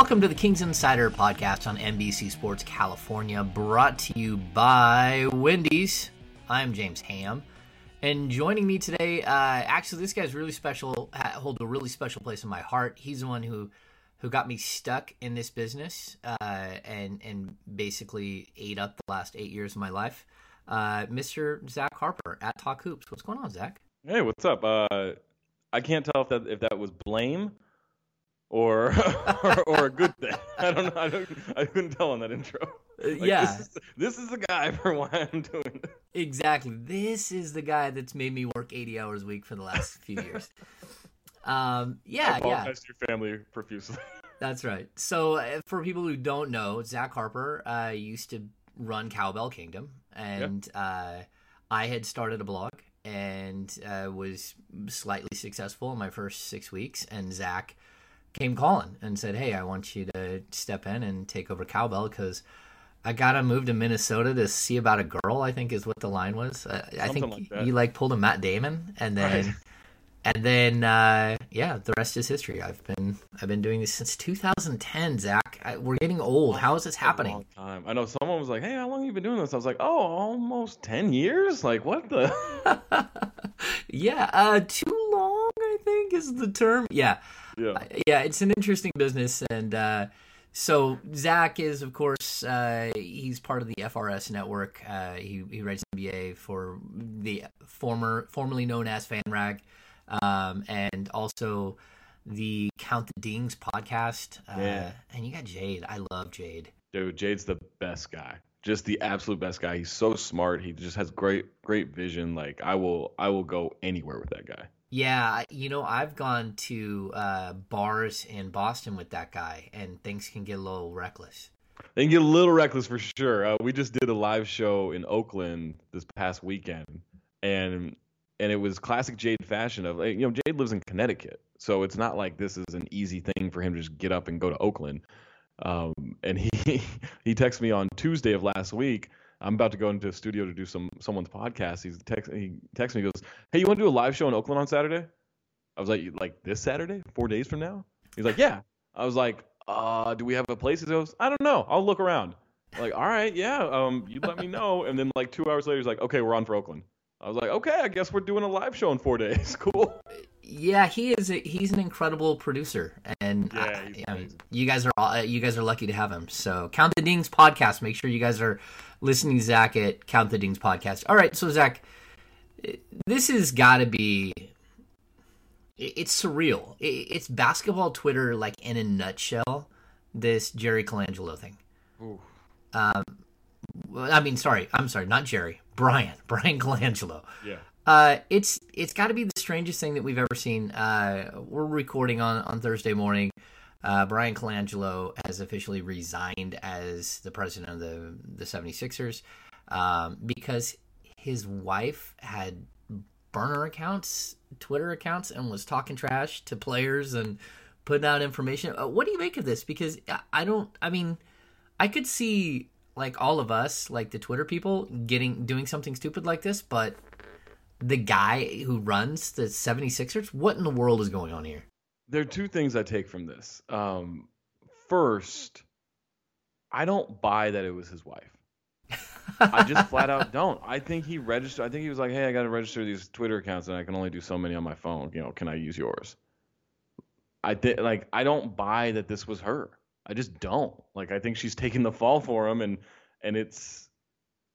Welcome to the Kings Insider podcast on NBC Sports California, brought to you by Wendy's. I'm James Ham, and joining me today, uh, actually, this guy's really special, holds a really special place in my heart. He's the one who who got me stuck in this business uh, and and basically ate up the last eight years of my life. Uh, Mr. Zach Harper at Talk Hoops. What's going on, Zach? Hey, what's up? Uh, I can't tell if that if that was blame or or, or a good thing. I don't know. I don't. I couldn't tell on that intro. Like, yeah. This is, this is the guy for why I'm doing it. Exactly. This is the guy that's made me work 80 hours a week for the last few years. Um, I yeah, yeah, to your family profusely. that's right. So, uh, for people who don't know, Zach Harper uh, used to run Cowbell Kingdom, and uh, I had started a blog and uh, was slightly successful in my first six weeks. And Zach came calling and said, "Hey, I want you to step in and take over Cowbell because." I gotta move to Minnesota to see about a girl. I think is what the line was. Uh, I think like that. you like pulled a Matt Damon, and then Right. and then uh, yeah, the rest is history. I've been I've been doing this since 2010. Zach, I, we're getting old. How is this happening? time. I know someone was like, "Hey, how long have you been doing this?" I was like, "Oh, almost ten years." Like, what the? yeah, uh, too long. I think is the term. Yeah, yeah. yeah, it's an interesting business, and uh, so Zach is, of course, uh, he's part of the FRS network. Uh, he he writes NBA for the former formerly known as FanRag, um, and also the Count the Dings podcast. Uh, Yeah. And you got Jade. I love Jade. Dude, Jade's the best guy. Just the absolute best guy. He's so smart. He just has great, great vision. Like, I will, I will go anywhere with that guy. Yeah, you know, I've gone to uh, bars in Boston with that guy, and things can get a little reckless. They can get a little reckless for sure. Uh, we just did a live show in Oakland this past weekend, and and it was classic Jade fashion of you know Jade lives in Connecticut, so it's not like this is an easy thing for him to just get up and go to Oakland. Um, and he he texted me on Tuesday of last week. I'm about to go into a studio to do some someone's podcast. He's text he texts me he goes, "Hey, you want to do a live show in Oakland on Saturday?" I was like, "Like this Saturday, four days from now?" He's like, "Yeah." I was like, "Uh, do we have a place?" He goes, "I don't know. I'll look around." Like, all right, yeah. Um, you let me know. And then like two hours later, he's like, "Okay, we're on for Oakland." I was like, "Okay, I guess we're doing a live show in four days. cool." Yeah, he is. A, he's an incredible producer, and Yeah, I, he's I mean, you guys are all, you guys are lucky to have him. So, Count the Dings podcast. Make sure you guys are listening to Zach at Count the Dings podcast. All right, so Zach, this has got to be. It's surreal. It's basketball Twitter, like in a nutshell. This Jerry Colangelo thing. Um, I mean, sorry, I'm sorry, not Jerry, Bryan, Bryan Colangelo. Yeah. Uh, it's it's got to be the strangest thing that we've ever seen. Uh, we're recording on on Thursday morning. Uh, Bryan Colangelo has officially resigned as the president of the the 76ers um, because his wife had burner accounts, Twitter accounts, and was talking trash to players and putting out information. Uh, what do you make of this? Because I- I don't. I mean, I could see like all of us, like the Twitter people, getting doing something stupid like this, but the guy who runs the 76ers, what in the world is going on here? there are two things I take from this. Um, first, I don't buy that it was his wife. I just flat out don't. I think he registered. I think he was like, "Hey, I got to register these Twitter accounts, and I can only do so many on my phone. You know, can I use yours?" I think like I don't buy that this was her. I just don't. Like I think she's taking the fall for him, and and it's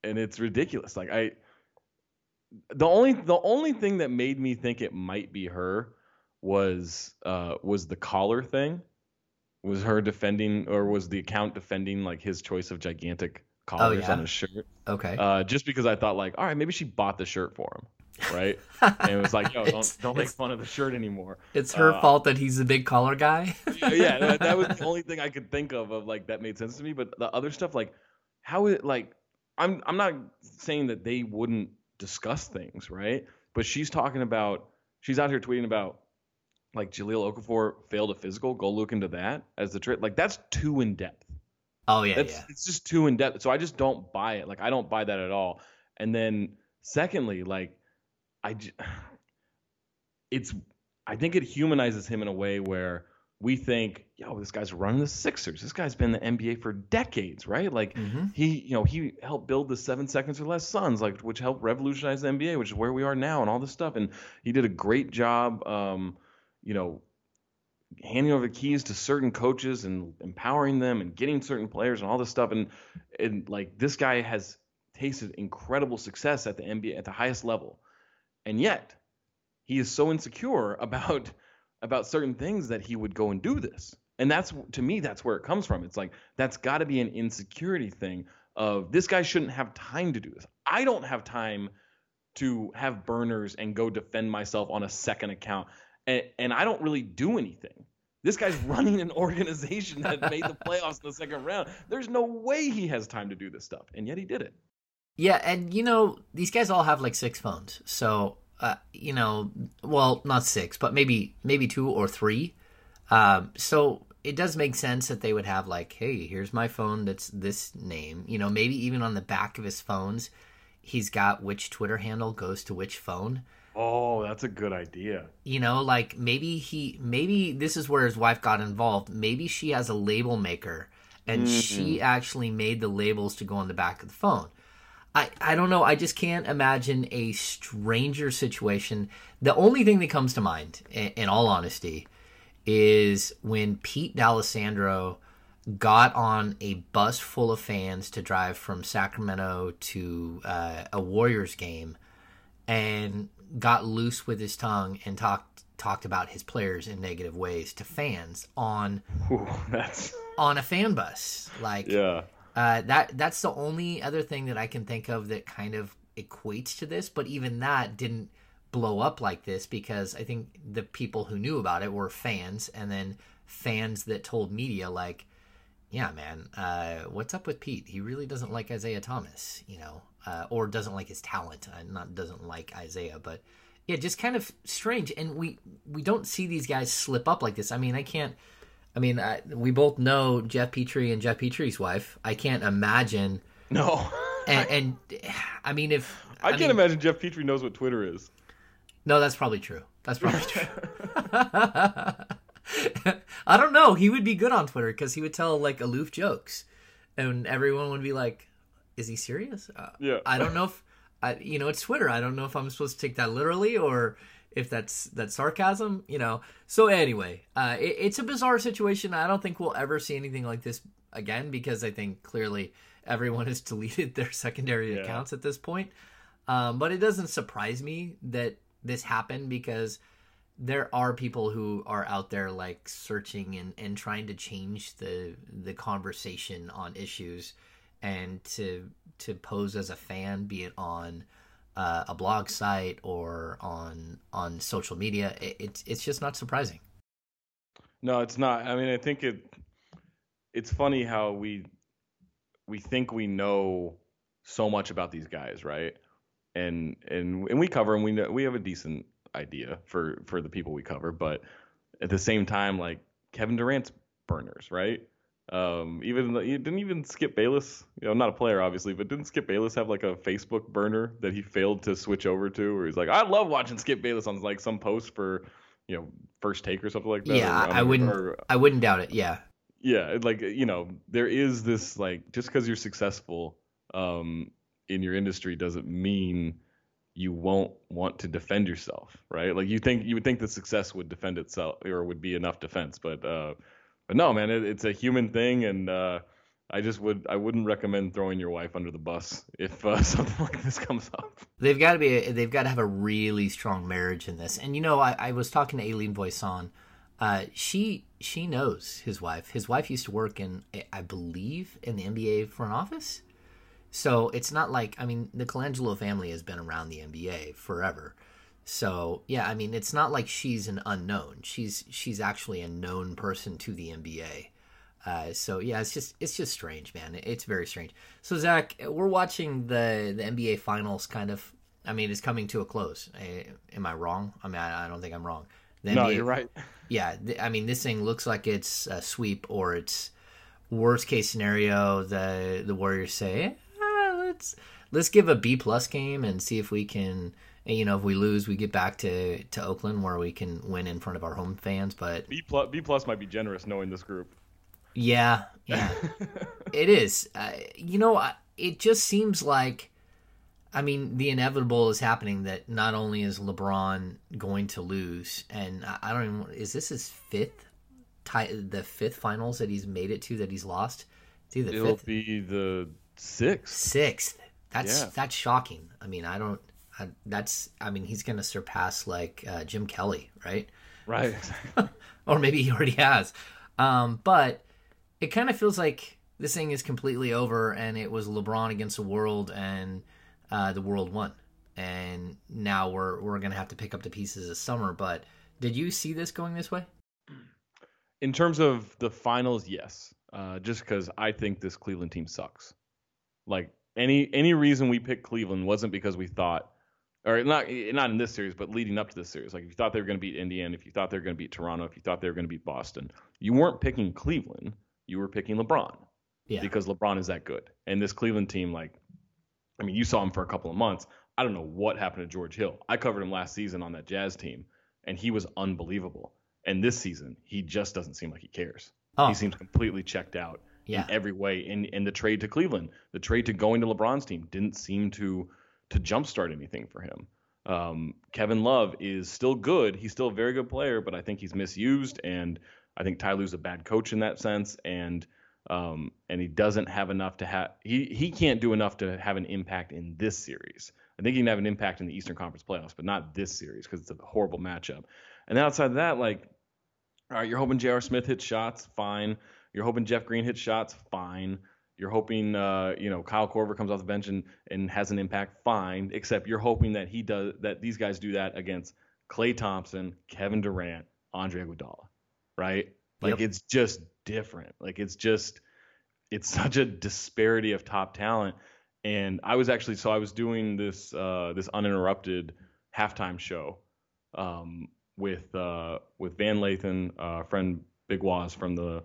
and it's ridiculous. Like I, the only the only thing that made me think it might be her was uh was the collar thing was her defending or was the account defending like his choice of gigantic collars yeah? on his shirt. Okay. Uh, just because I thought like, all right, maybe she bought the shirt for him, right? and it was like, yo, don't don't make fun of the shirt anymore. it's her uh, fault that he's the big collar guy. yeah, that, that was the only thing I could think of of like that made sense to me. But the other stuff, like how it like, I'm I'm not saying that they wouldn't discuss things, right? But she's talking about she's out here tweeting about like Jahlil Okafor failed a physical. Go look into that as the trip. Like that's too in depth. oh yeah, That's yeah. it's just too in depth. So I just don't buy it. Like I don't buy that at all. And then secondly, like I j- it's I think it humanizes him in a way where we think, yo, this guy's running the Sixers. This guy's been in the NBA for decades, right? Like Mhm. he, you know, he helped build the seven seconds or less Suns, like which helped revolutionize the NBA, which is where we are now, and all this stuff. And he did a great job, um, you know, handing over the keys to certain coaches and empowering them and getting certain players and all this stuff. And and like this guy has tasted incredible success at the NBA at the highest level, and yet he is so insecure about about certain things that he would go and do this. And that's to me that's where it comes from. It's like that's got to be an insecurity thing of this guy shouldn't have time to do this. I don't have time to have burners and go defend myself on a second account. And, and I don't really do anything. This guy's running an organization that made the playoffs in the second round. There's no way he has time to do this stuff. And yet he did it. Yeah, and you know these guys all have like six phones, so uh, you know, well, not six, but maybe maybe two or three. Um, so it does make sense that they would have like, hey, here's my phone that's this name. You know, maybe even on the back of his phones, he's got which Twitter handle goes to which phone. Oh, that's a good idea. You know, like maybe he maybe this is where his wife got involved. Maybe she has a label maker and she actually made the labels to go on the back of the phone. I, I don't know. I just can't imagine a stranger situation. The only thing that comes to mind, in, in all honesty, is when Pete D'Alessandro got on a bus full of fans to drive from Sacramento to uh, a Warriors game and got loose with his tongue and talked talked about his players in negative ways to fans on Ooh, that's on a fan bus. Like yeah. Uh, that that's the only other thing that I can think of that kind of equates to this. But even that didn't blow up like this because I think the people who knew about it were fans, and then fans that told media like, "Yeah, man, uh, what's up with Pete? He really doesn't like Isaiah Thomas, you know, uh, or doesn't like his talent. Uh, not doesn't like Isaiah, but." Yeah, just kind of strange, and we we don't see these guys slip up like this. I mean, I can't. I mean, I, we both know Geoff Petrie and Geoff Petrie's wife. I can't imagine. No. And, and I mean, if I, can't mean, imagine Geoff Petrie knows what Twitter is. No, that's probably true. That's probably true. I don't know. He would be good on Twitter because he would tell like aloof jokes, and everyone would be like, "Is he serious?" Uh, Yeah. I don't know if I, you know, it's Twitter. I don't know if I'm supposed to take that literally or if that's that's sarcasm. You know. So anyway, uh, it, it's a bizarre situation. I don't think we'll ever see anything like this again because I think clearly everyone has deleted their secondary Yeah. accounts at this point. Um, but it doesn't surprise me that this happened because there are people who are out there like searching and, and trying to change the the conversation on issues and to to pose as a fan, be it on uh, a blog site or on on social media. It, it's it's just not surprising. No, it's not. I mean, I think it. It's funny how we we think we know so much about these guys, right? And and and we cover and we know we have a decent idea for for the people we cover, but at the same time, like Kevin Durant's burners, right? Um, even you didn't even Skip Bayless, you know, not a player obviously, but didn't Skip Bayless have like a Facebook burner that he failed to switch over to? Where he's like, I love watching Skip Bayless on like some post for, you know, first take or something like that. yeah, or, I, I wouldn't or- I wouldn't doubt it. Yeah, yeah like you know there is this like just because you're successful um in your industry doesn't mean you won't want to defend yourself right like you think you would think that success would defend itself or would be enough defense but uh but no man it, it's a human thing and uh I just would I wouldn't recommend throwing your wife under the bus if uh, something like this comes up. They've got to be. They've got to have a really strong marriage in this. And you know, I, I was talking to Ailene Voisin. Uh, she she knows his wife. His wife used to work in, I believe, in the NBA front office. So it's not like I mean the Colangelo family has been around the NBA forever. So yeah, I mean it's not like she's an unknown. She's she's actually a known person to the NBA. Uh, so yeah, it's just it's just strange, man. It's very strange. So Zach, we're watching the the NBA Finals. Kind of, I mean, it's coming to a close. I, am I wrong? I mean, I, I, don't think I'm wrong. The no, NBA, you're right. Yeah, th- I mean, this thing looks like it's a sweep or it's worst case scenario. The the Warriors say, ah, let's let's give a B plus game and see if we can. You know, if we lose, we get back to, to Oakland where we can win in front of our home fans. But B plus B plus might be generous knowing this group. Yeah, yeah, it is. Uh, you know, it just seems like, I mean, the inevitable is happening that not only is LeBron going to lose, and I don't even is this his fifth, tie, the fifth finals that he's made it to that he's lost. It's either It'll fifth, be the sixth. Sixth. That's yeah. that's shocking. I mean, I don't. I, that's. I mean, he's going to surpass like uh, Jim Kelly, right? Right. or maybe he already has. Um, but it kind of feels like this thing is completely over and it was LeBron against the world and uh, the world won. And now we're we're gonna have to pick up the pieces this summer. But did you see this going this way? In terms of the finals, yes. Uh, just because I think this Cleveland team sucks. Like any any reason we picked Cleveland wasn't because we thought, or not not in this series, but leading up to this series. Like if you thought they were going to beat Indiana, if you thought they were going to beat Toronto, if you thought they were going to beat Boston, you weren't picking Cleveland you were picking LeBron. Yeah. Because LeBron is that good. And this Cleveland team, like, I mean, you saw him for a couple of months. I don't know what happened to George Hill. I covered him last season on that Jazz team, and he was unbelievable. And this season, he just doesn't seem like he cares. Oh. He seems completely checked out yeah. in every way. In in the trade to Cleveland, the trade to going to LeBron's team didn't seem to to jumpstart anything for him. Um, Kevin Love is still good. He's still a very good player, but I think he's misused. And I think Ty Lue's a bad coach in that sense, and um, and he doesn't have enough to have he he can't do enough to have an impact in this series. I think he can have an impact in the Eastern Conference playoffs, but not this series because it's a horrible matchup. And outside of that, like, all right, you're hoping J.R. Smith hits shots, fine. You're hoping Jeff Green hits shots, fine. You're hoping, uh, you know, Kyle Korver comes off the bench and, and has an impact, fine. Except you're hoping that he does that. These guys do that against Klay Thompson, Kevin Durant, Andre Iguodala right? Like yep. it's just different. Like it's just it's such a disparity of top talent. And I was actually so I was doing this uh, this uninterrupted halftime show um, with uh, with Van Lathan, uh, friend Big Waz from the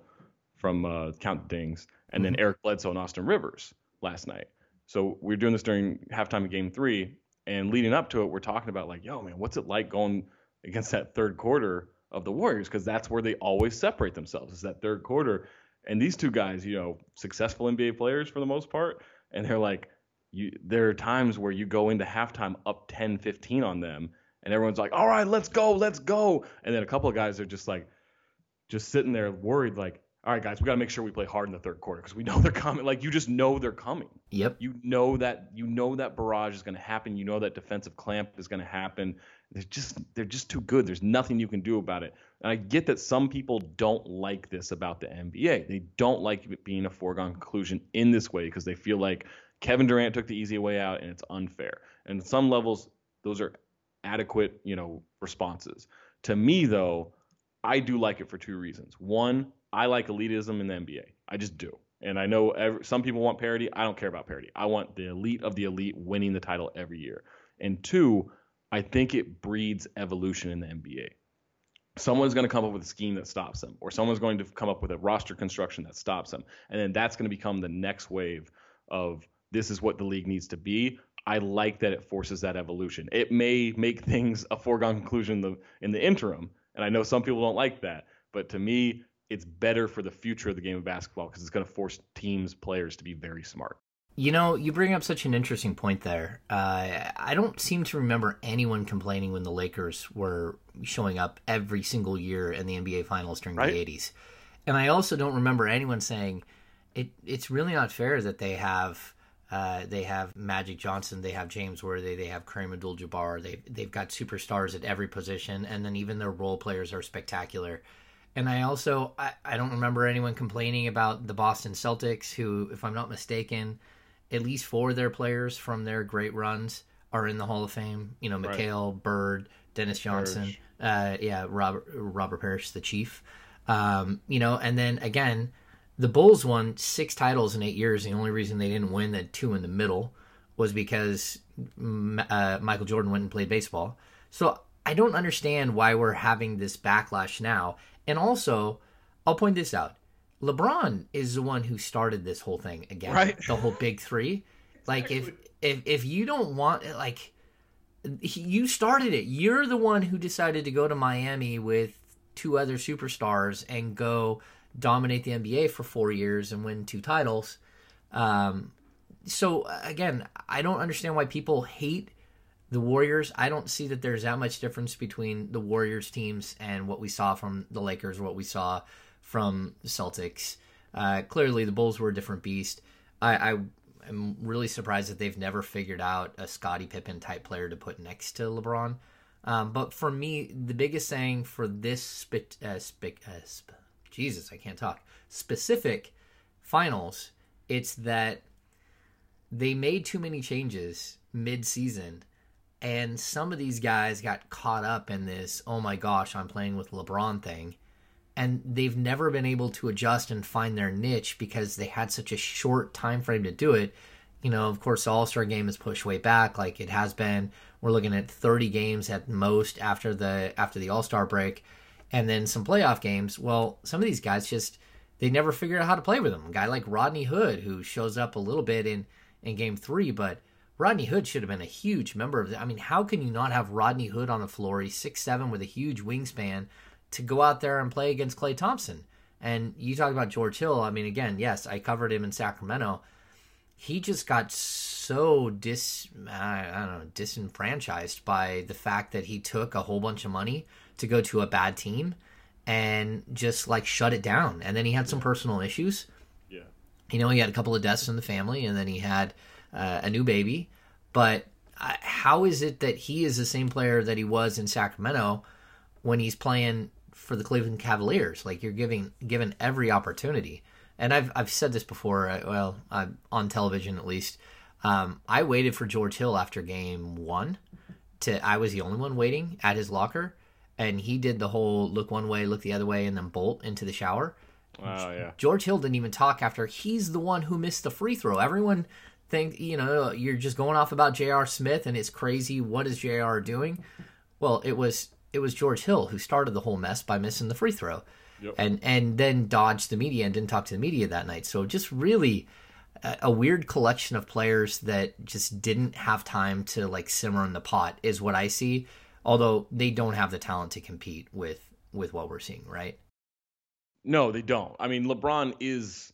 from uh, Count Dings, and then mm-hmm. Eric Bledsoe and Austin Rivers last night. So we are doing this during halftime of Game Three, and leading up to it, we're talking about like, yo, man, what's it like going against that third quarter of the Warriors because that's where they always separate themselves is that third quarter. And these two guys, you know, successful NBA players for the most part, and they're like, you. There are times where you go into halftime up 10, 15 on them, and everyone's like, "All right, let's go, let's go," and then a couple of guys are just like, just sitting there worried, like, all right, guys, we got to make sure we play hard in the third quarter because we know they're coming. Like you just know they're coming. Yep. You know that you know that barrage is going to happen. You know that defensive clamp is going to happen. They're just they're just too good. There's nothing you can do about it. And I get that some people don't like this about the NBA. They don't like it being a foregone conclusion in this way because they feel like Kevin Durant took the easy way out and it's unfair. And at some levels, those are adequate, you know, responses. To me, though, I do like it for two reasons. One, I like elitism in the NBA. I just do. And I know every, some people want parity. I don't care about parity. I want the elite of the elite winning the title every year. And two, I think it breeds evolution in the NBA. Someone's going to come up with a scheme that stops them, or someone's going to come up with a roster construction that stops them. And then that's going to become the next wave of this is what the league needs to be. I like that it forces that evolution. It may make things a foregone conclusion in the, in the interim. And I know some people don't like that. But to me, it's better for the future of the game of basketball because it's going to force teams, players to be very smart. You know, you bring up such an interesting point there. Uh, I don't seem to remember anyone complaining when the Lakers were showing up every single year in the NBA Finals during right? the 80s. And I also don't remember anyone saying it. It's really not fair that they have uh, they have Magic Johnson, they have James Worthy, they have Kareem Abdul-Jabbar. They they've got superstars at every position, and then even their role players are spectacular. And I also I, I don't remember anyone complaining about the Boston Celtics, who, if I'm not mistaken, at least four of their players from their great runs are in the Hall of Fame. You know, Right. Bird, Dennis Johnson, uh, yeah, Robert Robert Parish, the Chief. Um, you know, and then again, the Bulls won six titles in eight years. The only reason they didn't win the two in the middle was because uh, Michael Jordan went and played baseball. So I don't understand why we're having this backlash now. And also, I'll point this out: LeBron is the one who started this whole thing again, Right. the whole Big Three. Like if if if you don't want it like you started it. You're the one who decided to go to Miami with two other superstars and go dominate the NBA for four years and win two titles. Um, so again, I don't understand why people hate the Warriors. I don't see that there's that much difference between the Warriors teams and what we saw from the Lakers, what we saw from the Celtics. Uh, clearly, the Bulls were a different beast. I, I am really surprised that they've never figured out a Scottie Pippen type player to put next to LeBron. Um, but for me, the biggest thing for this spit, uh, uh, sp- Jesus, I can't talk specific finals, it's that they made too many changes mid-season and some of these guys got caught up in this oh my gosh i'm playing with lebron thing. And they've never been able to adjust and find their niche because they had such a short time frame to do it. You know of course the all-star game is pushed way back like it has been. We're looking at 30 games at most after the after the all-star break. And then some playoff games. Well some of these guys just they never figured out how to play with them. A guy like rodney hood who shows up a little bit in in game three but Rodney Hood should have been a huge member of the. I mean, how can you not have Rodney Hood on the floor? He's six seven with a huge wingspan to go out there and play against Klay Thompson. And you talk about George Hill. I mean, again, yes, I covered him in Sacramento. He just got so dis, I don't know, disenfranchised by the fact that he took a whole bunch of money to go to a bad team and just like shut it down. And then he had some personal issues Yeah. you know, he had a couple of deaths in the family, and then he had uh, a new baby. But uh, how is it that he is the same player that he was in Sacramento when he's playing for the Cleveland Cavaliers? Like you're giving given every opportunity. And I've I've said this before. uh, Well, uh, on television at least. Um, I waited for George Hill after game one. To I was the only one waiting at his locker, and he did the whole look one way, look the other way, and then bolt into the shower. Oh yeah. George Hill didn't even talk after he's the one who missed the free throw. Everyone think you know you're just going off about J.R. Smith and it's crazy. What is J.R. doing? Well, it was it was George Hill who started the whole mess by missing the free throw, Yep. and and then dodged the media and didn't talk to the media that night. So just really a, a weird collection of players that just didn't have time to like simmer in the pot is what I see. Although they don't have the talent to compete with with what we're seeing, right? No, they don't. I mean, LeBron is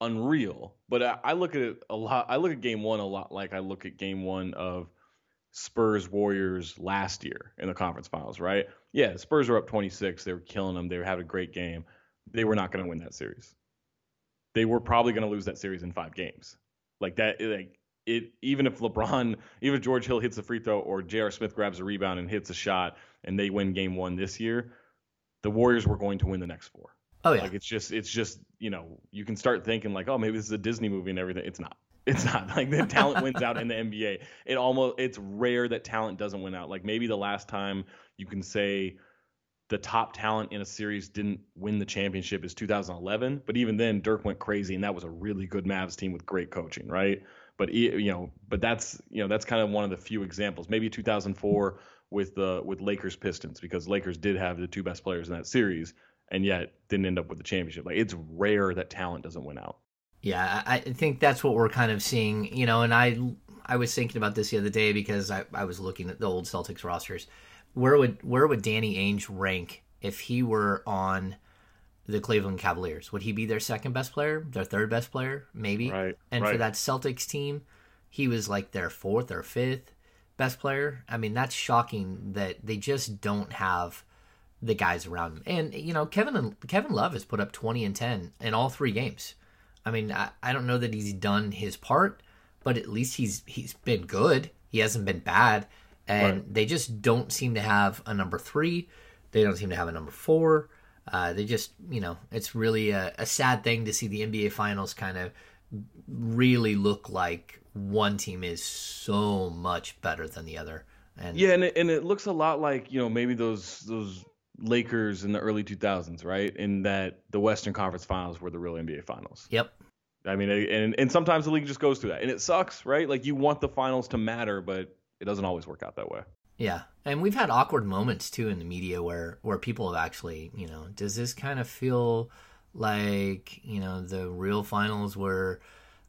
unreal, but I, I look at it a lot. I look at game one a lot like I look at game one of Spurs Warriors last year in the conference finals, right? Yeah, Spurs were up 26. They were killing them. They were having a great game. They were not going to win that series. They were probably going to lose that series in five games. Like that, like it. Even if LeBron, even if George Hill hits a free throw or J.R. Smith grabs a rebound and hits a shot, and they win game one this year, the Warriors were going to win the next four. Oh yeah, Like it's just it's just you know you can start thinking like oh maybe this is a Disney movie and everything. It's not. It's not like the talent wins out in the NBA. It almost it's rare that talent doesn't win out. Like maybe the last time you can say the top talent in a series didn't win the championship is 2011. But even then, Dirk went crazy, and that was a really good Mavs team with great coaching, right? But you know, but that's you know that's kind of one of the few examples. Maybe 2004 with the with Lakers Pistons because Lakers did have the two best players in that series, and yet didn't end up with the championship. Like it's rare that talent doesn't win out. Yeah, I think that's what we're kind of seeing, you know, and I I was thinking about this the other day because I, I was looking at the old Celtics rosters. Where would where would Danny Ainge rank if he were on the Cleveland Cavaliers? Would he be their second best player, their third best player, maybe? Right, And for that Celtics team, he was like their fourth or fifth best player. I mean, that's shocking that they just don't have the guys around him. And you know, Kevin Kevin Love has put up twenty and ten in all three games. I mean, I, I don't know that he's done his part, but at least he's he's been good. He hasn't been bad, and Right. they just don't seem to have a number three. They don't seem to have a number four. Uh, they just, you know, it's really a, a sad thing to see the NBA Finals kind of really look like one team is so much better than the other. And Yeah, and it, and it looks a lot like you know maybe those those Lakers in the early 2000s, right? In that the Western Conference Finals were the real NBA Finals. Yep. I mean, and and sometimes the league just goes through that, and it sucks, right? Like you want the finals to matter, but it doesn't always work out that way. Yeah, and we've had awkward moments too in the media where where people have actually, you know, does this kind of feel like you know the real finals were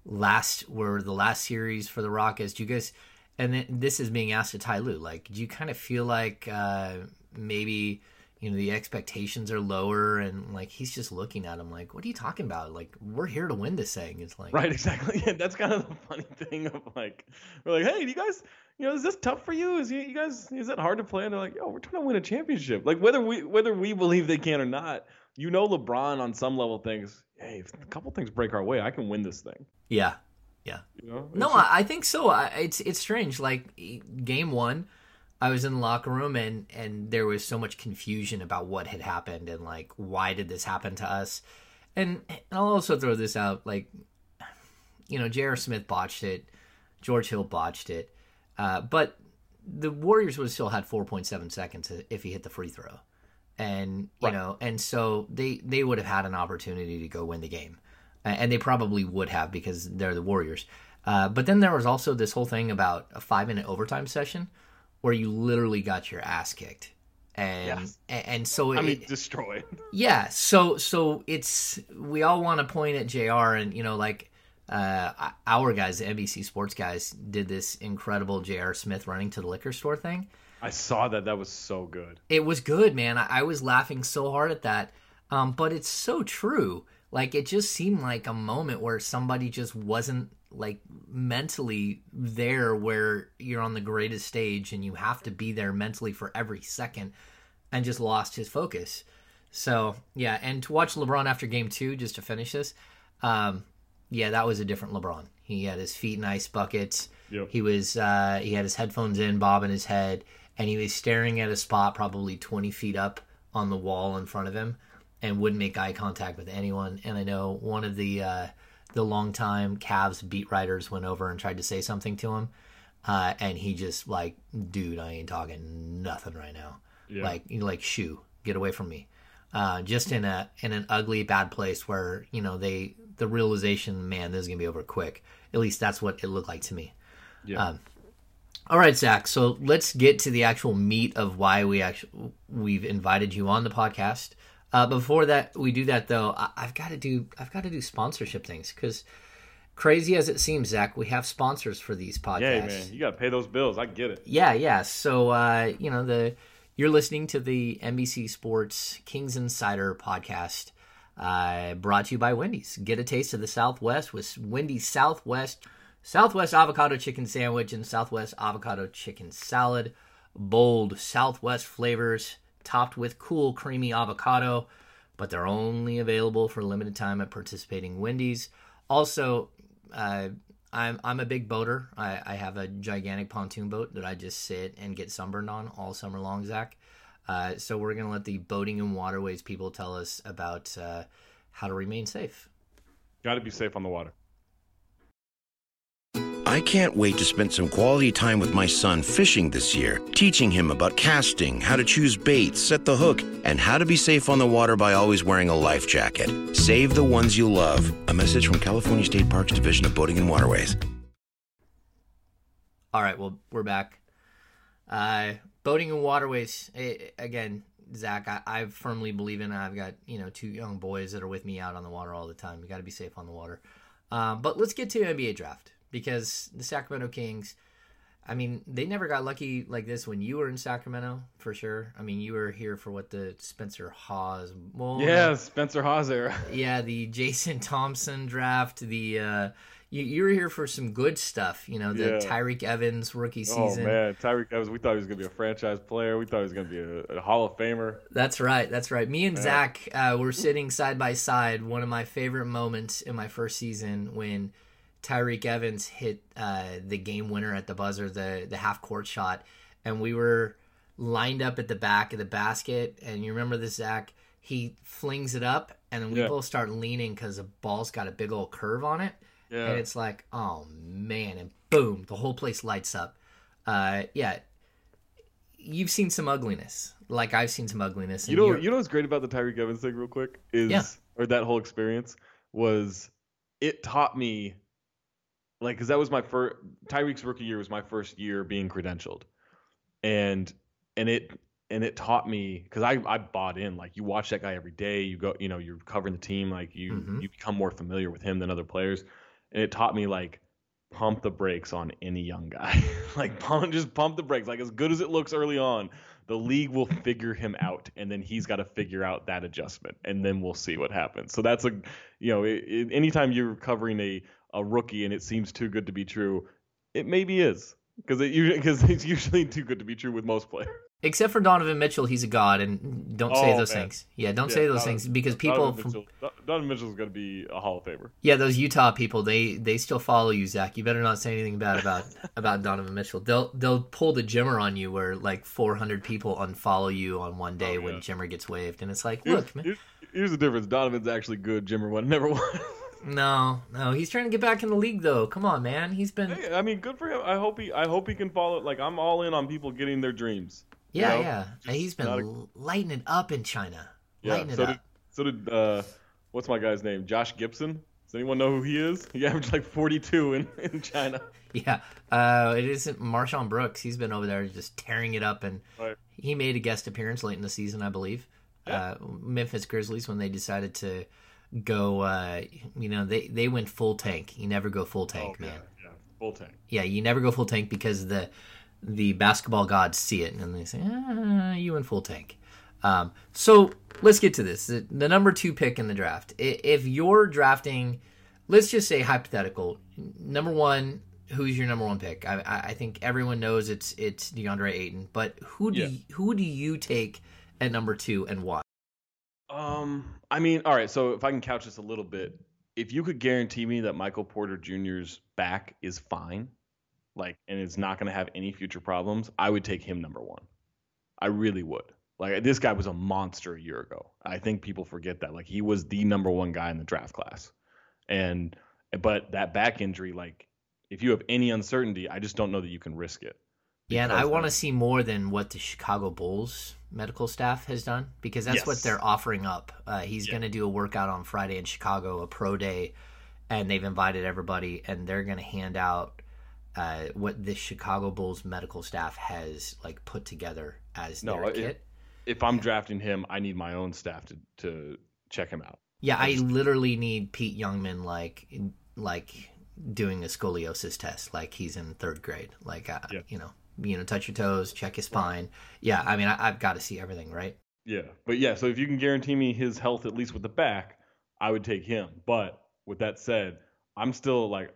last were the last series for the Rockets? Do you guys? And then this is being asked to Ty Lue. Like, do you kind of feel like uh, maybe you know the expectations are lower and like he's just looking at him like, what are you talking about? Like, we're here to win this thing. It's like, Right, exactly. Yeah, that's kind of the funny thing of like, we're like, hey, do you guys, you know, is this tough for you? Is you, you guys, is it hard to play? And they're like, yo, we're trying to win a championship. Like whether we whether we believe they can or not, you know, LeBron on some level thinks, hey, if a couple things break our way, I can win this thing. yeah, yeah. You know? No, just- I, I think so. I, it's it's strange. Like game one, I was in the locker room and and there was so much confusion about what had happened and like why did this happen to us. And, and I'll also throw this out. Like, you know, J.R. Smith botched it, George Hill botched it, uh, but the Warriors would have still had 4.7 seconds if he hit the free throw, and you Right. know, and so they they would have had an opportunity to go win the game, and they probably would have because they're the Warriors. Uh, but then there was also this whole thing about a five minute overtime session where you literally got your ass kicked, and Yes. and, so I it, mean, destroyed. yeah, so so it's we all want to point at J.R. and you know like uh, our guys, the NBC Sports guys, did this incredible J.R. Smith running to the liquor store thing. I saw that. That was so good. It was good, man. I, I was laughing so hard at that, um, but it's so true. Like it just seemed like a moment where somebody just wasn't like mentally there where you're on the greatest stage and you have to be there mentally for every second and just lost his focus. So yeah, and to watch LeBron after game two, just to finish this, um, yeah, that was a different LeBron. He had his feet in ice buckets. Yep. He was uh, he had his headphones in, bobbing his head, and he was staring at a spot probably twenty feet up on the wall in front of him, and wouldn't make eye contact with anyone. And I know one of the uh, the longtime Cavs beat writers went over and tried to say something to him, uh, and he just like, dude, I ain't talking nothing right now. Yeah. Like, you like, shoo, get away from me. Uh, just in a in an ugly, bad place where you know they the realization, man, this is gonna be over quick. At least that's what it looked like to me. Yeah. Um, All right, Zach. So let's get to the actual meat of why we actually we've invited you on the podcast. Uh, before that, we do that though. I, I've got to do I've got to do sponsorship things because crazy as it seems, Zach, we have sponsors for these podcasts. yeah, man, you got to pay those bills. I get it. Yeah, yeah. So uh, you know the you're listening to the NBC Sports Kings Insider podcast, uh, brought to you by Wendy's. Get a taste of the Southwest with Wendy's Southwest Southwest avocado chicken sandwich and Southwest avocado chicken salad. Bold Southwest flavors topped with cool creamy avocado, but they're only available for a limited time at participating Wendy's. Also, uh, I'm I'm a big boater. I, I have a gigantic pontoon boat that I just sit and get sunburned on all summer long, Zach. Uh, so we're gonna let the boating and waterways people tell us about uh, how to remain safe. Got to be safe on the water. I can't wait to spend some quality time with my son fishing this year, teaching him about casting, how to choose bait, set the hook, and how to be safe on the water by always wearing a life jacket. Save the ones you love. A message from California State Parks Division of Boating and Waterways. All right, well we're back. Uh, boating and waterways eh, again, Zach. I, I firmly believe in. I've got you know two young boys that are with me out on the water all the time. You got to be safe on the water. Um, but let's get to NBA draft because the Sacramento Kings. I mean, they never got lucky like this when you were in Sacramento, for sure. I mean, you were here for what the Spencer Hawes, well, Yeah, Spencer Hawes era. yeah, the Jason Thompson draft. The uh, you, you were here for some good stuff. You know, the Yeah. Tyreke Evans rookie season. Oh season. man, Tyreke Evans. We thought he was gonna be a franchise player. We thought he was gonna be a, a Hall of Famer. That's right. That's right. Me and Zach uh, were sitting side by side. One of my favorite moments in my first season when Tyreke Evans hit uh, the game winner at the buzzer, the the half court shot, and we were lined up at the back of the basket. And you remember this, Zach? He flings it up, and then we Yeah. both start leaning because the ball's got a big old curve on it. Yeah. and it's like, oh man, and boom, the whole place lights up. Uh, yeah, you've seen some ugliness, like I've seen some ugliness. You know, you know what's great about the Tyreke Evans thing, real quick, is Yeah. or that whole experience was it taught me, like, because that was my first Tyreke's rookie year was my first year being credentialed, and and it and it taught me because I I bought in like you watch that guy every day, you go, you know, you're covering the team, like you Mhm. you become more familiar with him than other players, and it taught me like pump the brakes on any young guy. like pump, just pump the brakes. Like as good as it looks early on, the league will figure him out, and then he's got to figure out that adjustment, and then we'll see what happens. So that's a, you know, it, it, anytime you're covering a a rookie and it seems too good to be true, it maybe is because it because it's usually too good to be true with most players. except for Donovan Mitchell, he's a god, and don't say Oh, those man. things. Yeah, don't Yeah, say those Donovan- things because people Donovan from Mitchell, Don- Donovan Mitchell's going to be a Hall of Famer. Yeah, those Utah people, they they still follow you, Zach. You better not say anything bad about about Donovan Mitchell. They'll they'll pull the Jimmer on you, where like 400 people unfollow you on one day Oh, when. Jimmer gets waived, and it's like, Here's, look, man, here's, here's the difference. Donovan's actually good. Jimmer one never won. no, no, he's trying to get back in the league though. Come on, man, he's been Hey, I mean, good for him. I hope he. I hope he can follow. Like I'm all in on people getting their dreams. you yeah, know? yeah, Just he's been a- lighting it up in China, Yeah. lighting it So up. did. So did. Uh, what's my guy's name? Josh Gibson. Does anyone know who he is? He averaged like 42 in in China. Yeah, uh, it isn't MarShon Brooks. He's been over there just tearing it up, and Right. he made a guest appearance late in the season, I believe. Uh, Memphis Grizzlies when they decided to go, uh, you know, they they went full tank. You never go full tank, Oh, man. Yeah, yeah. Full tank. Yeah, you never go full tank because the the basketball gods see it and they say, ah, "You went full tank." Um, so let's get to this. The, the number two pick in the draft. If you're drafting, let's just say hypothetical, number one, who's your number one pick? I, I think everyone knows it's it's DeAndre Ayton, but who do Yeah. you, who do you take at number two and why? Um, I mean, all right. So if I can couch this a little bit, if you could guarantee me that Michael Porter Jr.'s back is fine, like, and it's not going to have any future problems, I would take him number one. I really would. Like, this guy was a monster a year ago. I think people forget that. Like, he was the number one guy in the draft class, and but that back injury, like, if you have any uncertainty, I just don't know that you can risk it. Yeah, and I want to see more than what the Chicago Bulls medical staff has done because that's what they're offering up. Uh, he's Yeah. going to do a workout on Friday in Chicago, a pro day, and they've invited everybody, and they're going to hand out uh, what the Chicago Bulls medical staff has like put together as No, their it- kit. If I'm drafting him, I need my own staff to to check him out. Yeah, I literally need Pete Youngman like like doing a scoliosis test, like he's in third grade. Like, uh, Yeah. you know, you know, touch your toes, check his spine. Yeah, I mean, I, I've got to see everything, right? Yeah, but yeah, so if you can guarantee me his health at least with the back, I would take him. But with that said, I'm still like,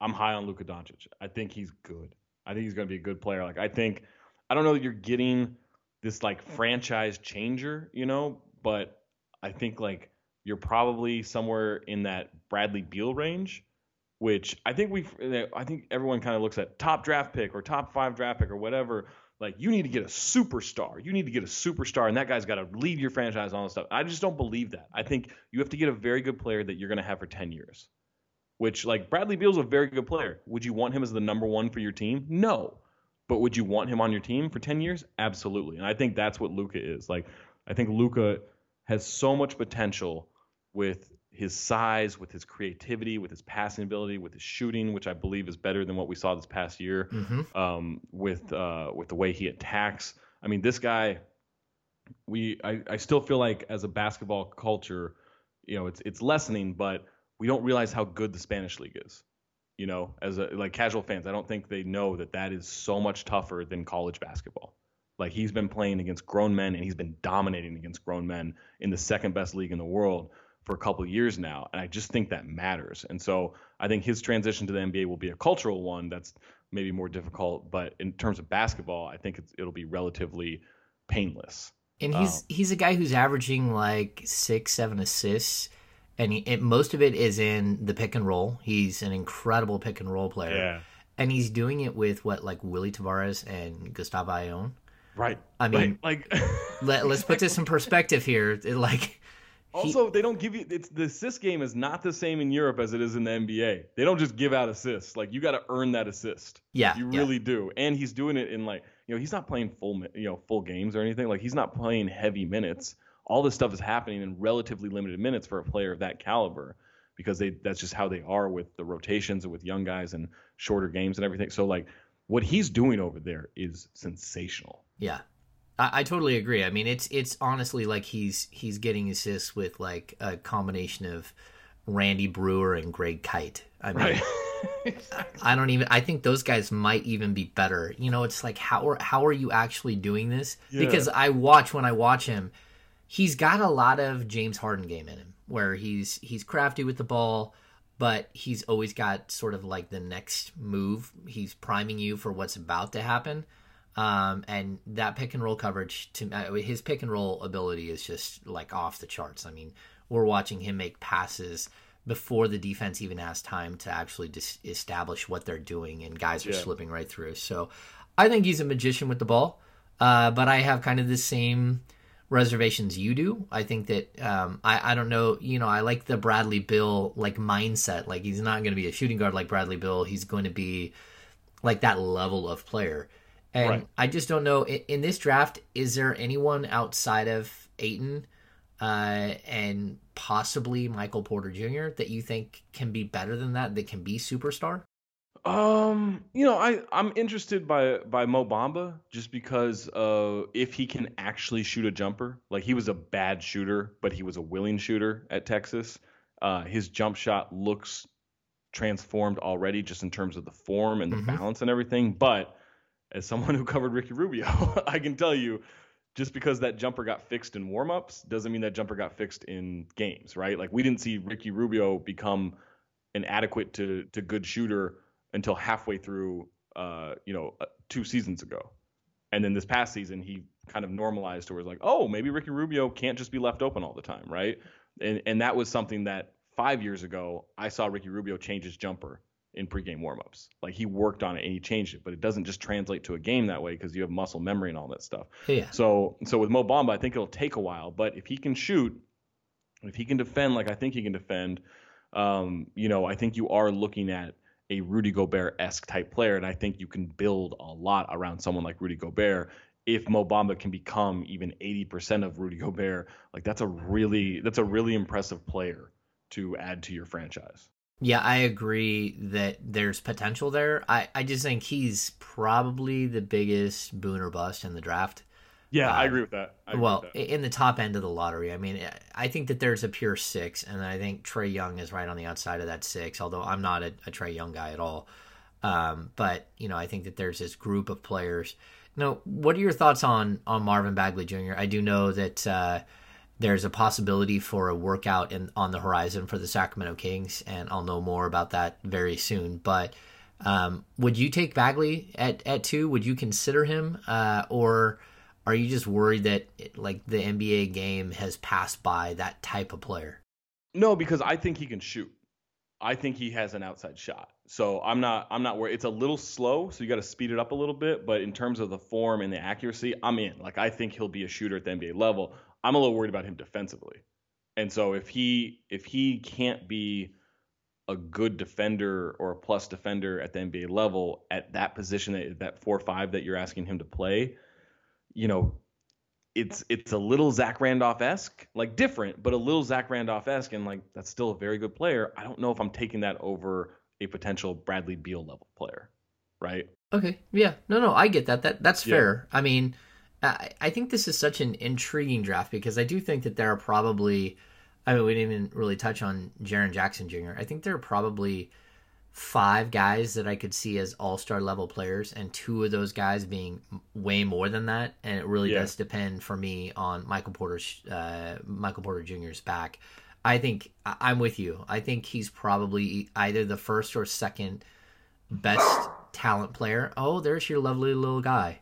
I'm high on Luka Doncic. I think he's good. I think he's going to be a good player. Like I think, I don't know that you're getting this like franchise changer, you know, but I think like you're probably somewhere in that Bradley Beal range, which I think we, uh, I think everyone kind of looks at top draft pick or top five draft pick or whatever like you need to get a superstar. You need to get a superstar, and that guy's got to lead your franchise, and all this stuff. I just don't believe that. I think you have to get a very good player that you're going to have for ten years. Which, like Bradley Beal's a very good player. Would you want him as the number one for your team? No. But would you want him on your team for ten years? Absolutely. And I think that's what Luka is. Like, I think Luka has so much potential with his size, with his creativity, with his passing ability, with his shooting, which I believe is better than what we saw this past year Mm-hmm. um, with uh, with the way he attacks. I mean, this guy, we I, I still feel like as a basketball culture, you know, it's it's lessening, but we don't realize how good the Spanish league is. You know, as a like casual fans, I don't think they know that that is so much tougher than college basketball. Like he's been playing against grown men and he's been dominating against grown men in the second best league in the world for a couple of years now, and I just think that matters. And so I think his transition to the NBA will be a cultural one that's maybe more difficult, but in terms of basketball, I think it's, it'll be relatively painless. And he's Um, he's a guy who's averaging like six, seven assists, and he, it, most of it is in the pick and roll. He's an incredible pick and roll player, and he's doing it with what like Willie Tavares and Gustavo Ayón. right. I mean- like, like Let, let's put this in perspective here. It, like Also, they don't give you it's the assist game is not the same in Europe as it is in the NBA. They don't just give out assists. Like you got to earn that assist. Yeah, you yeah. really do. And he's doing it in like you know he's not playing full you know full games or anything. Like he's not playing heavy minutes. All this stuff is happening in relatively limited minutes for a player of that caliber because they that's just how they are with the rotations and with young guys and shorter games and everything. So like what he's doing over there is sensational. Yeah, I, I totally agree. I mean, it's it's honestly like he's he's getting assists with like a combination of Randy Breuer and Greg Kite. I mean, Right. I don't even. I think those guys might even be better. You know, it's like how are how are you actually doing this? Yeah. Because I watch when I watch him, he's got a lot of James Harden game in him, where he's he's crafty with the ball, but he's always got sort of like the next move. He's priming you for what's about to happen. Um, and that pick and roll coverage to uh, his pick and roll ability is just like off the charts. I mean, we're watching him make passes before the defense even has time to actually dis- establish what they're doing, and guys are Yeah. slipping right through. So, I think he's a magician with the ball. Uh, but I have kind of the same reservations you do. I think that um, I I don't know. You know, I like the Bradley Beal like mindset. Like he's not going to be a shooting guard like Bradley Beal. He's going to be like that level of player. And Right. I just don't know in, in this draft. Is there anyone outside of Ayton uh, and possibly Michael Porter Jr. that you think can be better than that? That can be superstar? Um, you know, I I'm interested by by Mo Bamba just because uh if he can actually shoot a jumper, like he was a bad shooter, but he was a willing shooter at Texas. Uh, his jump shot looks transformed already, just in terms of the form and the Mhm. balance and everything. But as someone who covered Ricky Rubio, I can tell you, just because that jumper got fixed in warmups doesn't mean that jumper got fixed in games, right? Like we didn't see Ricky Rubio become an adequate to to good shooter until halfway through, uh, you know, uh, two seasons ago. And then this past season, he kind of normalized towards like, oh, maybe Ricky Rubio can't just be left open all the time, right? And and that was something that five years ago I saw Ricky Rubio change his jumper in pregame warmups. Like he worked on it and he changed it, but it doesn't just translate to a game that way because you have muscle memory and all that stuff. Yeah. So so with Mo Bamba, I think it'll take a while, but if he can shoot, if he can defend like I think he can defend, um, you know, I think you are looking at a Rudy Gobert esque type player, and I think you can build a lot around someone like Rudy Gobert. If Mo Bamba can become even 80% of Rudy Gobert, like that's a really that's a really impressive player to add to your franchise. Yeah, I agree that there's potential there. I, I just think he's probably the biggest boon or bust in the draft. Yeah, I Uh, agree with that. Agree well, with that. in the top end of the lottery. I mean, I think that there's a pure six, and I think Trae Young is right on the outside of that six. Although I'm not a, a Trae Young guy at all, um, but you know, I think that there's this group of players. Now, what are your thoughts on on Marvin Bagley Jr.? I do know that uh, there's a possibility for a workout in, on the horizon for the Sacramento Kings, and I'll know more about that very soon. But um, would you take Bagley at, at two? Would you consider him, uh, or are you just worried that like the NBA game has passed by that type of player? No, because I think he can shoot. I think he has an outside shot. So I'm not I'm not worried. It's a little slow, so you got to speed it up a little bit. But in terms of the form and the accuracy, I'm in. Like I think he'll be a shooter at the NBA level. I'm a little worried about him defensively. And so if he if he can't be a good defender or a plus defender at the NBA level at that position that that four five that you're asking him to play, you know, it's it's a little Zach Randolph esque, like different, but a little Zach Randolph esque, and like that's still a very good player. I don't know if I'm taking that over a potential Bradley Beal level player, right? Okay, yeah, no, no, I get that. That that's Yeah. fair. I mean, I, I think this is such an intriguing draft because I do think that there are probably. I mean, we didn't even really touch on Jaren Jackson Jr. I think there are probably five guys that I could see as all star level players, and two of those guys being way more than that. And it really Yeah. does depend for me on Michael Porter's uh, Michael Porter Jr.'s back. I think I'm with you. I think he's probably either the first or second best talent player. Oh, there's your lovely little guy.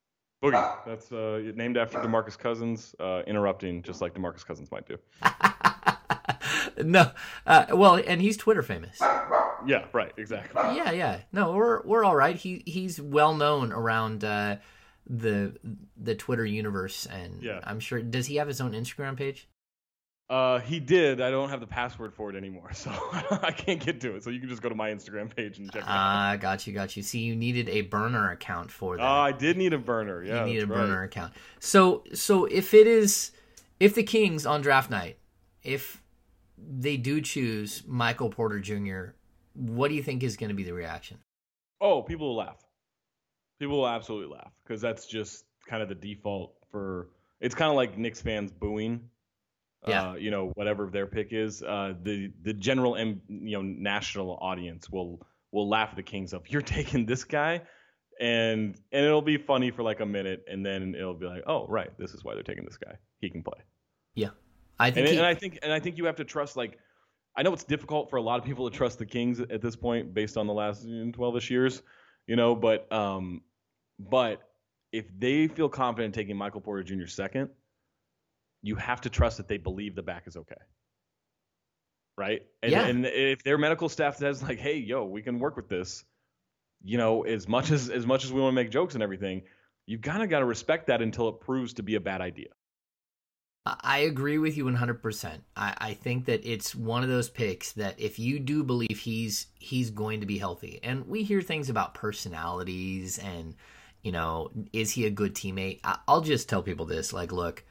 Boogie. That's uh, named after Demarcus Cousins, uh, interrupting just like Demarcus Cousins might do. no, uh, well, and he's Twitter famous. Yeah, right, exactly. Yeah, yeah. No, we're we're all right. He he's well known around uh, the the Twitter universe, and Yeah. I'm sure. Does he have his own Instagram page? Uh, he did. I don't have the password for it anymore, so I can't get to it. So you can just go to my Instagram page and check it out. Ah, got you, got you. See, you needed a burner account for that. Oh, I did need a burner. Yeah, you need a that's burner right. account. So, so if it is, if the Kings on draft night, if they do choose Michael Porter Jr., what do you think is going to be the reaction? Oh, people will laugh. People will absolutely laugh because that's just kind of the default for. It's kind of like Knicks fans booing. Yeah. Uh, you know, whatever their pick is, uh, the the general and you know national audience will will laugh at the Kings up. You're taking this guy, and and it'll be funny for like a minute, and then it'll be like, oh right, this is why they're taking this guy. He can play. Yeah, I think. And, he- and I think and I think you have to trust like I know it's difficult for a lot of people to trust the Kings at this point based on the last 12ish years, you know, but um but if they feel confident taking Michael Porter Jr. second, you have to trust that they believe the back is okay. Right? And, Yeah. and if their medical staff says like, "Hey, yo, we can work with this," you know, as much as as much as we want to make jokes and everything, you kind of got to respect that until it proves to be a bad idea. I agree with you 100%. I, I think that it's one of those picks that if you do believe he's he's going to be healthy, and we hear things about personalities and, you know, is he a good teammate? I, I'll just tell people this like, look,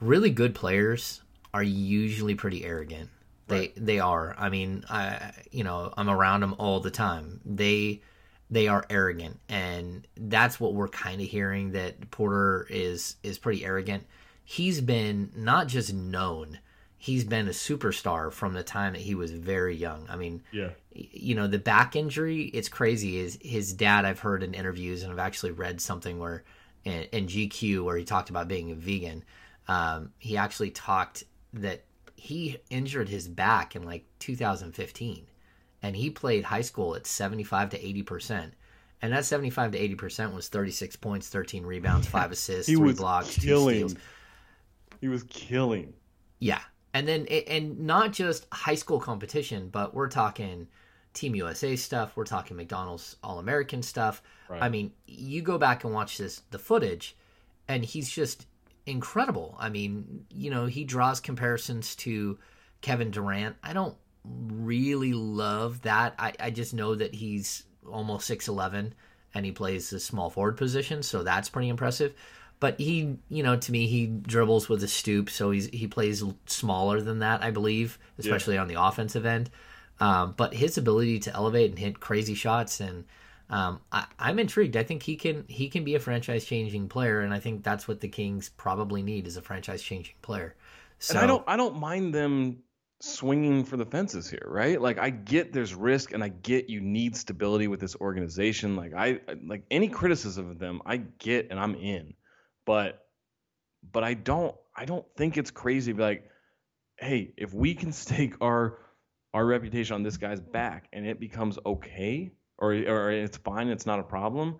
really good players are usually pretty arrogant. They they are. I mean, I you know, I'm around them all the time. They they are arrogant and that's what we're kind of hearing that Porter is is pretty arrogant. He's been not just known, he's been a superstar from the time that he was very young. I mean, Yeah. you know the back injury it's crazy is his dad i've heard in interviews and i've actually read something where in, in gq where he talked about being a vegan um, he actually talked that he injured his back in like 2015 and he played high school at 75 to 80 percent and that 75 to 80 percent was 36 points 13 rebounds 5 assists He 3 was blocks 2 steals He was killing. yeah, and then and not just high school competition, but we're talking Team USA stuff. We're talking McDonald's All American stuff. Right. I mean, you go back and watch this the footage, and he's just incredible. I mean, you know, he draws comparisons to Kevin Durant. I don't really love that. I, I just know that he's almost six eleven and he plays the small forward position, so that's pretty impressive. But he, you know, to me, he dribbles with a stoop, so he's he plays smaller than that, I believe, especially on the offensive end. Um, but his ability to elevate and hit crazy shots, and um, I, I'm intrigued. I think he can he can be a franchise changing player, and I think that's what the Kings probably need is a franchise changing player. So and I don't I don't mind them swinging for the fences here, right? Like I get there's risk and I get you need stability with this organization. Like I like any criticism of them, I get and I'm in. But but I don't I don't think it's crazy to be like, hey, if we can stake our our reputation on this guy's back and it becomes okay or or it's fine, it's not a problem,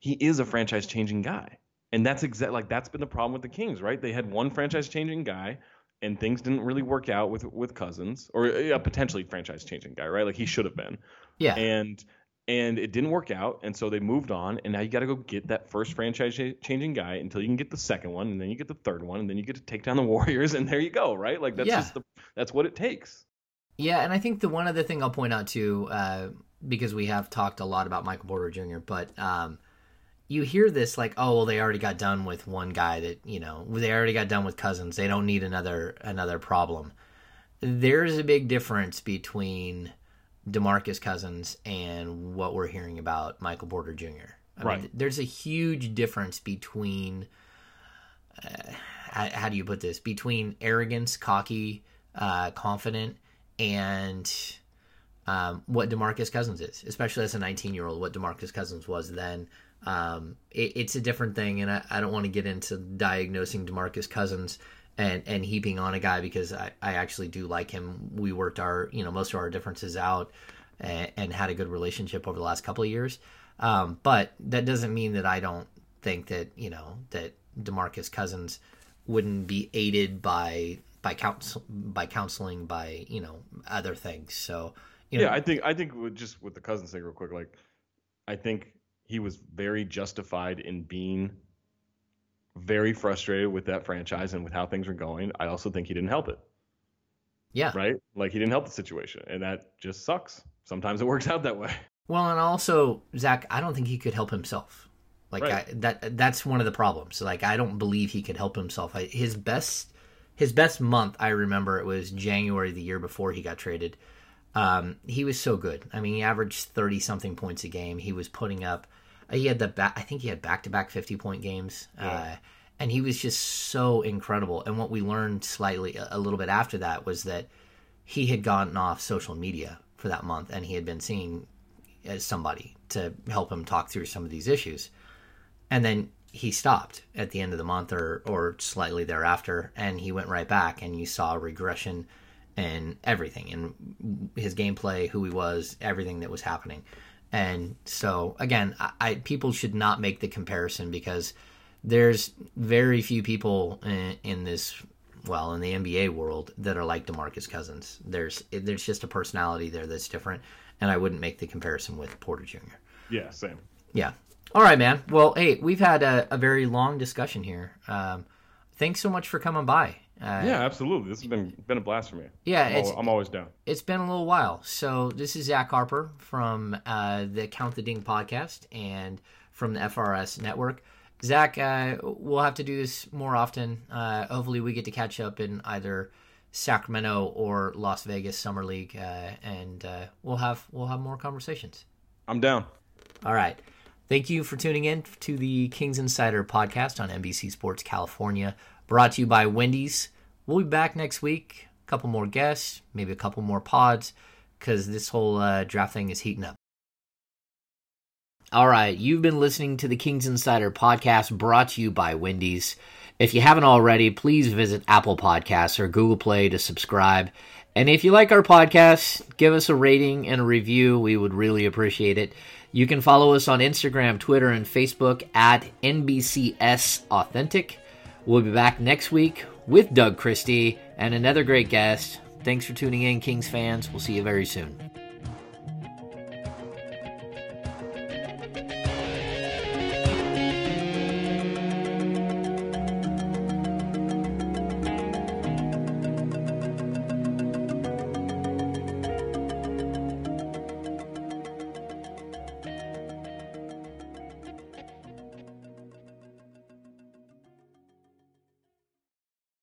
he is a franchise changing guy. And that's exactly like that's been the problem with the Kings, right? They had one franchise changing guy and things didn't really work out with with Cousins or a potentially franchise changing guy, right? Like he should have been. yeah, And and it didn't work out and so they moved on and now you got to go get that first franchise changing guy until you can get the second one and then you get the third one and then you get to take down the Warriors and there you go, right? Like that's Yeah. just the that's what it takes. Yeah, and I think the one other thing I'll point out too, uh, because we have talked a lot about Michael Porter Jr., but um, you hear this like, oh, well, they already got done with one guy that you know they already got done with Cousins. They don't need another another problem. There's a big difference between Demarcus Cousins and what we're hearing about Michael Porter Jr. I Right. mean, there's a huge difference between uh, how, how do you put this between arrogance, cocky, uh, confident, and um, what Demarcus Cousins is, especially as a 19 year old. What Demarcus Cousins was then. Um, it, it's a different thing, and I, I don't want to get into diagnosing Demarcus Cousins and and heaping on a guy because I, I actually do like him. We worked our you know most of our differences out and, and had a good relationship over the last couple of years. Um, but that doesn't mean that I don't think that you know that Demarcus Cousins wouldn't be aided by by counsel by counseling by you know other things. So you know, yeah, I think I think with just with the Cousins thing real quick, like I think he was very justified in being very frustrated with that franchise and with how things were going. I also think he didn't help it. Yeah. Right? Like he didn't help the situation, and that just sucks. Sometimes it works out that way. Well, and also Zach, I don't think he could help himself. Like Right. I, that that's one of the problems. Like I don't believe he could help himself. I, his best his best month, I remember it was January the year before he got traded. Um, he was so good. I mean, he averaged thirty something points a game. He was putting up. He had the back. I think he had back to back fifty point games. Uh, and he was just so incredible. And what we learned slightly a, a little bit after that was that he had gotten off social media for that month, and he had been seeing as somebody to help him talk through some of these issues. And then he stopped at the end of the month or, or slightly thereafter, and he went right back, and you saw regression in everything and his gameplay, who he was, everything that was happening. And so, again, I, I people should not make the comparison because there's very few people in, in this well in the NBA world that are like DeMarcus Cousins. There's there's just a personality there that's different, and I wouldn't make the comparison with Porter Jr. Yeah, same. Yeah. All right, man. Well, hey, we've had a, a very long discussion here. Um, thanks so much for coming by. Uh, Yeah, absolutely. This has been been a blast for me. Yeah, I'm, it's- al- I'm always down. it's been a little while. So this is Zach Harper from uh, the Count the Ding podcast and from the FRS network. Zach, uh, we'll have to do this more often. Uh, hopefully, we get to catch up in either Sacramento or Las Vegas Summer League, uh, and uh, we'll have we'll have more conversations. I'm down. All right. Thank you for tuning in to the Kings Insider podcast on NBC Sports California, brought to you by Wendy's. We'll be back next week. A couple more guests, maybe a couple more pods, because this whole uh, draft thing is heating up. All right, you've been listening to the Kings Insider podcast brought to you by Wendy's. If you haven't already, please visit Apple Podcasts or Google Play to subscribe. And if you like our podcast, give us a rating and a review. We would really appreciate it. You can follow us on Instagram, Twitter, and Facebook at NBCS Authentic. We'll be back next week with Doug Christie and another great guest. Thanks for tuning in, Kings fans. We'll see you very soon.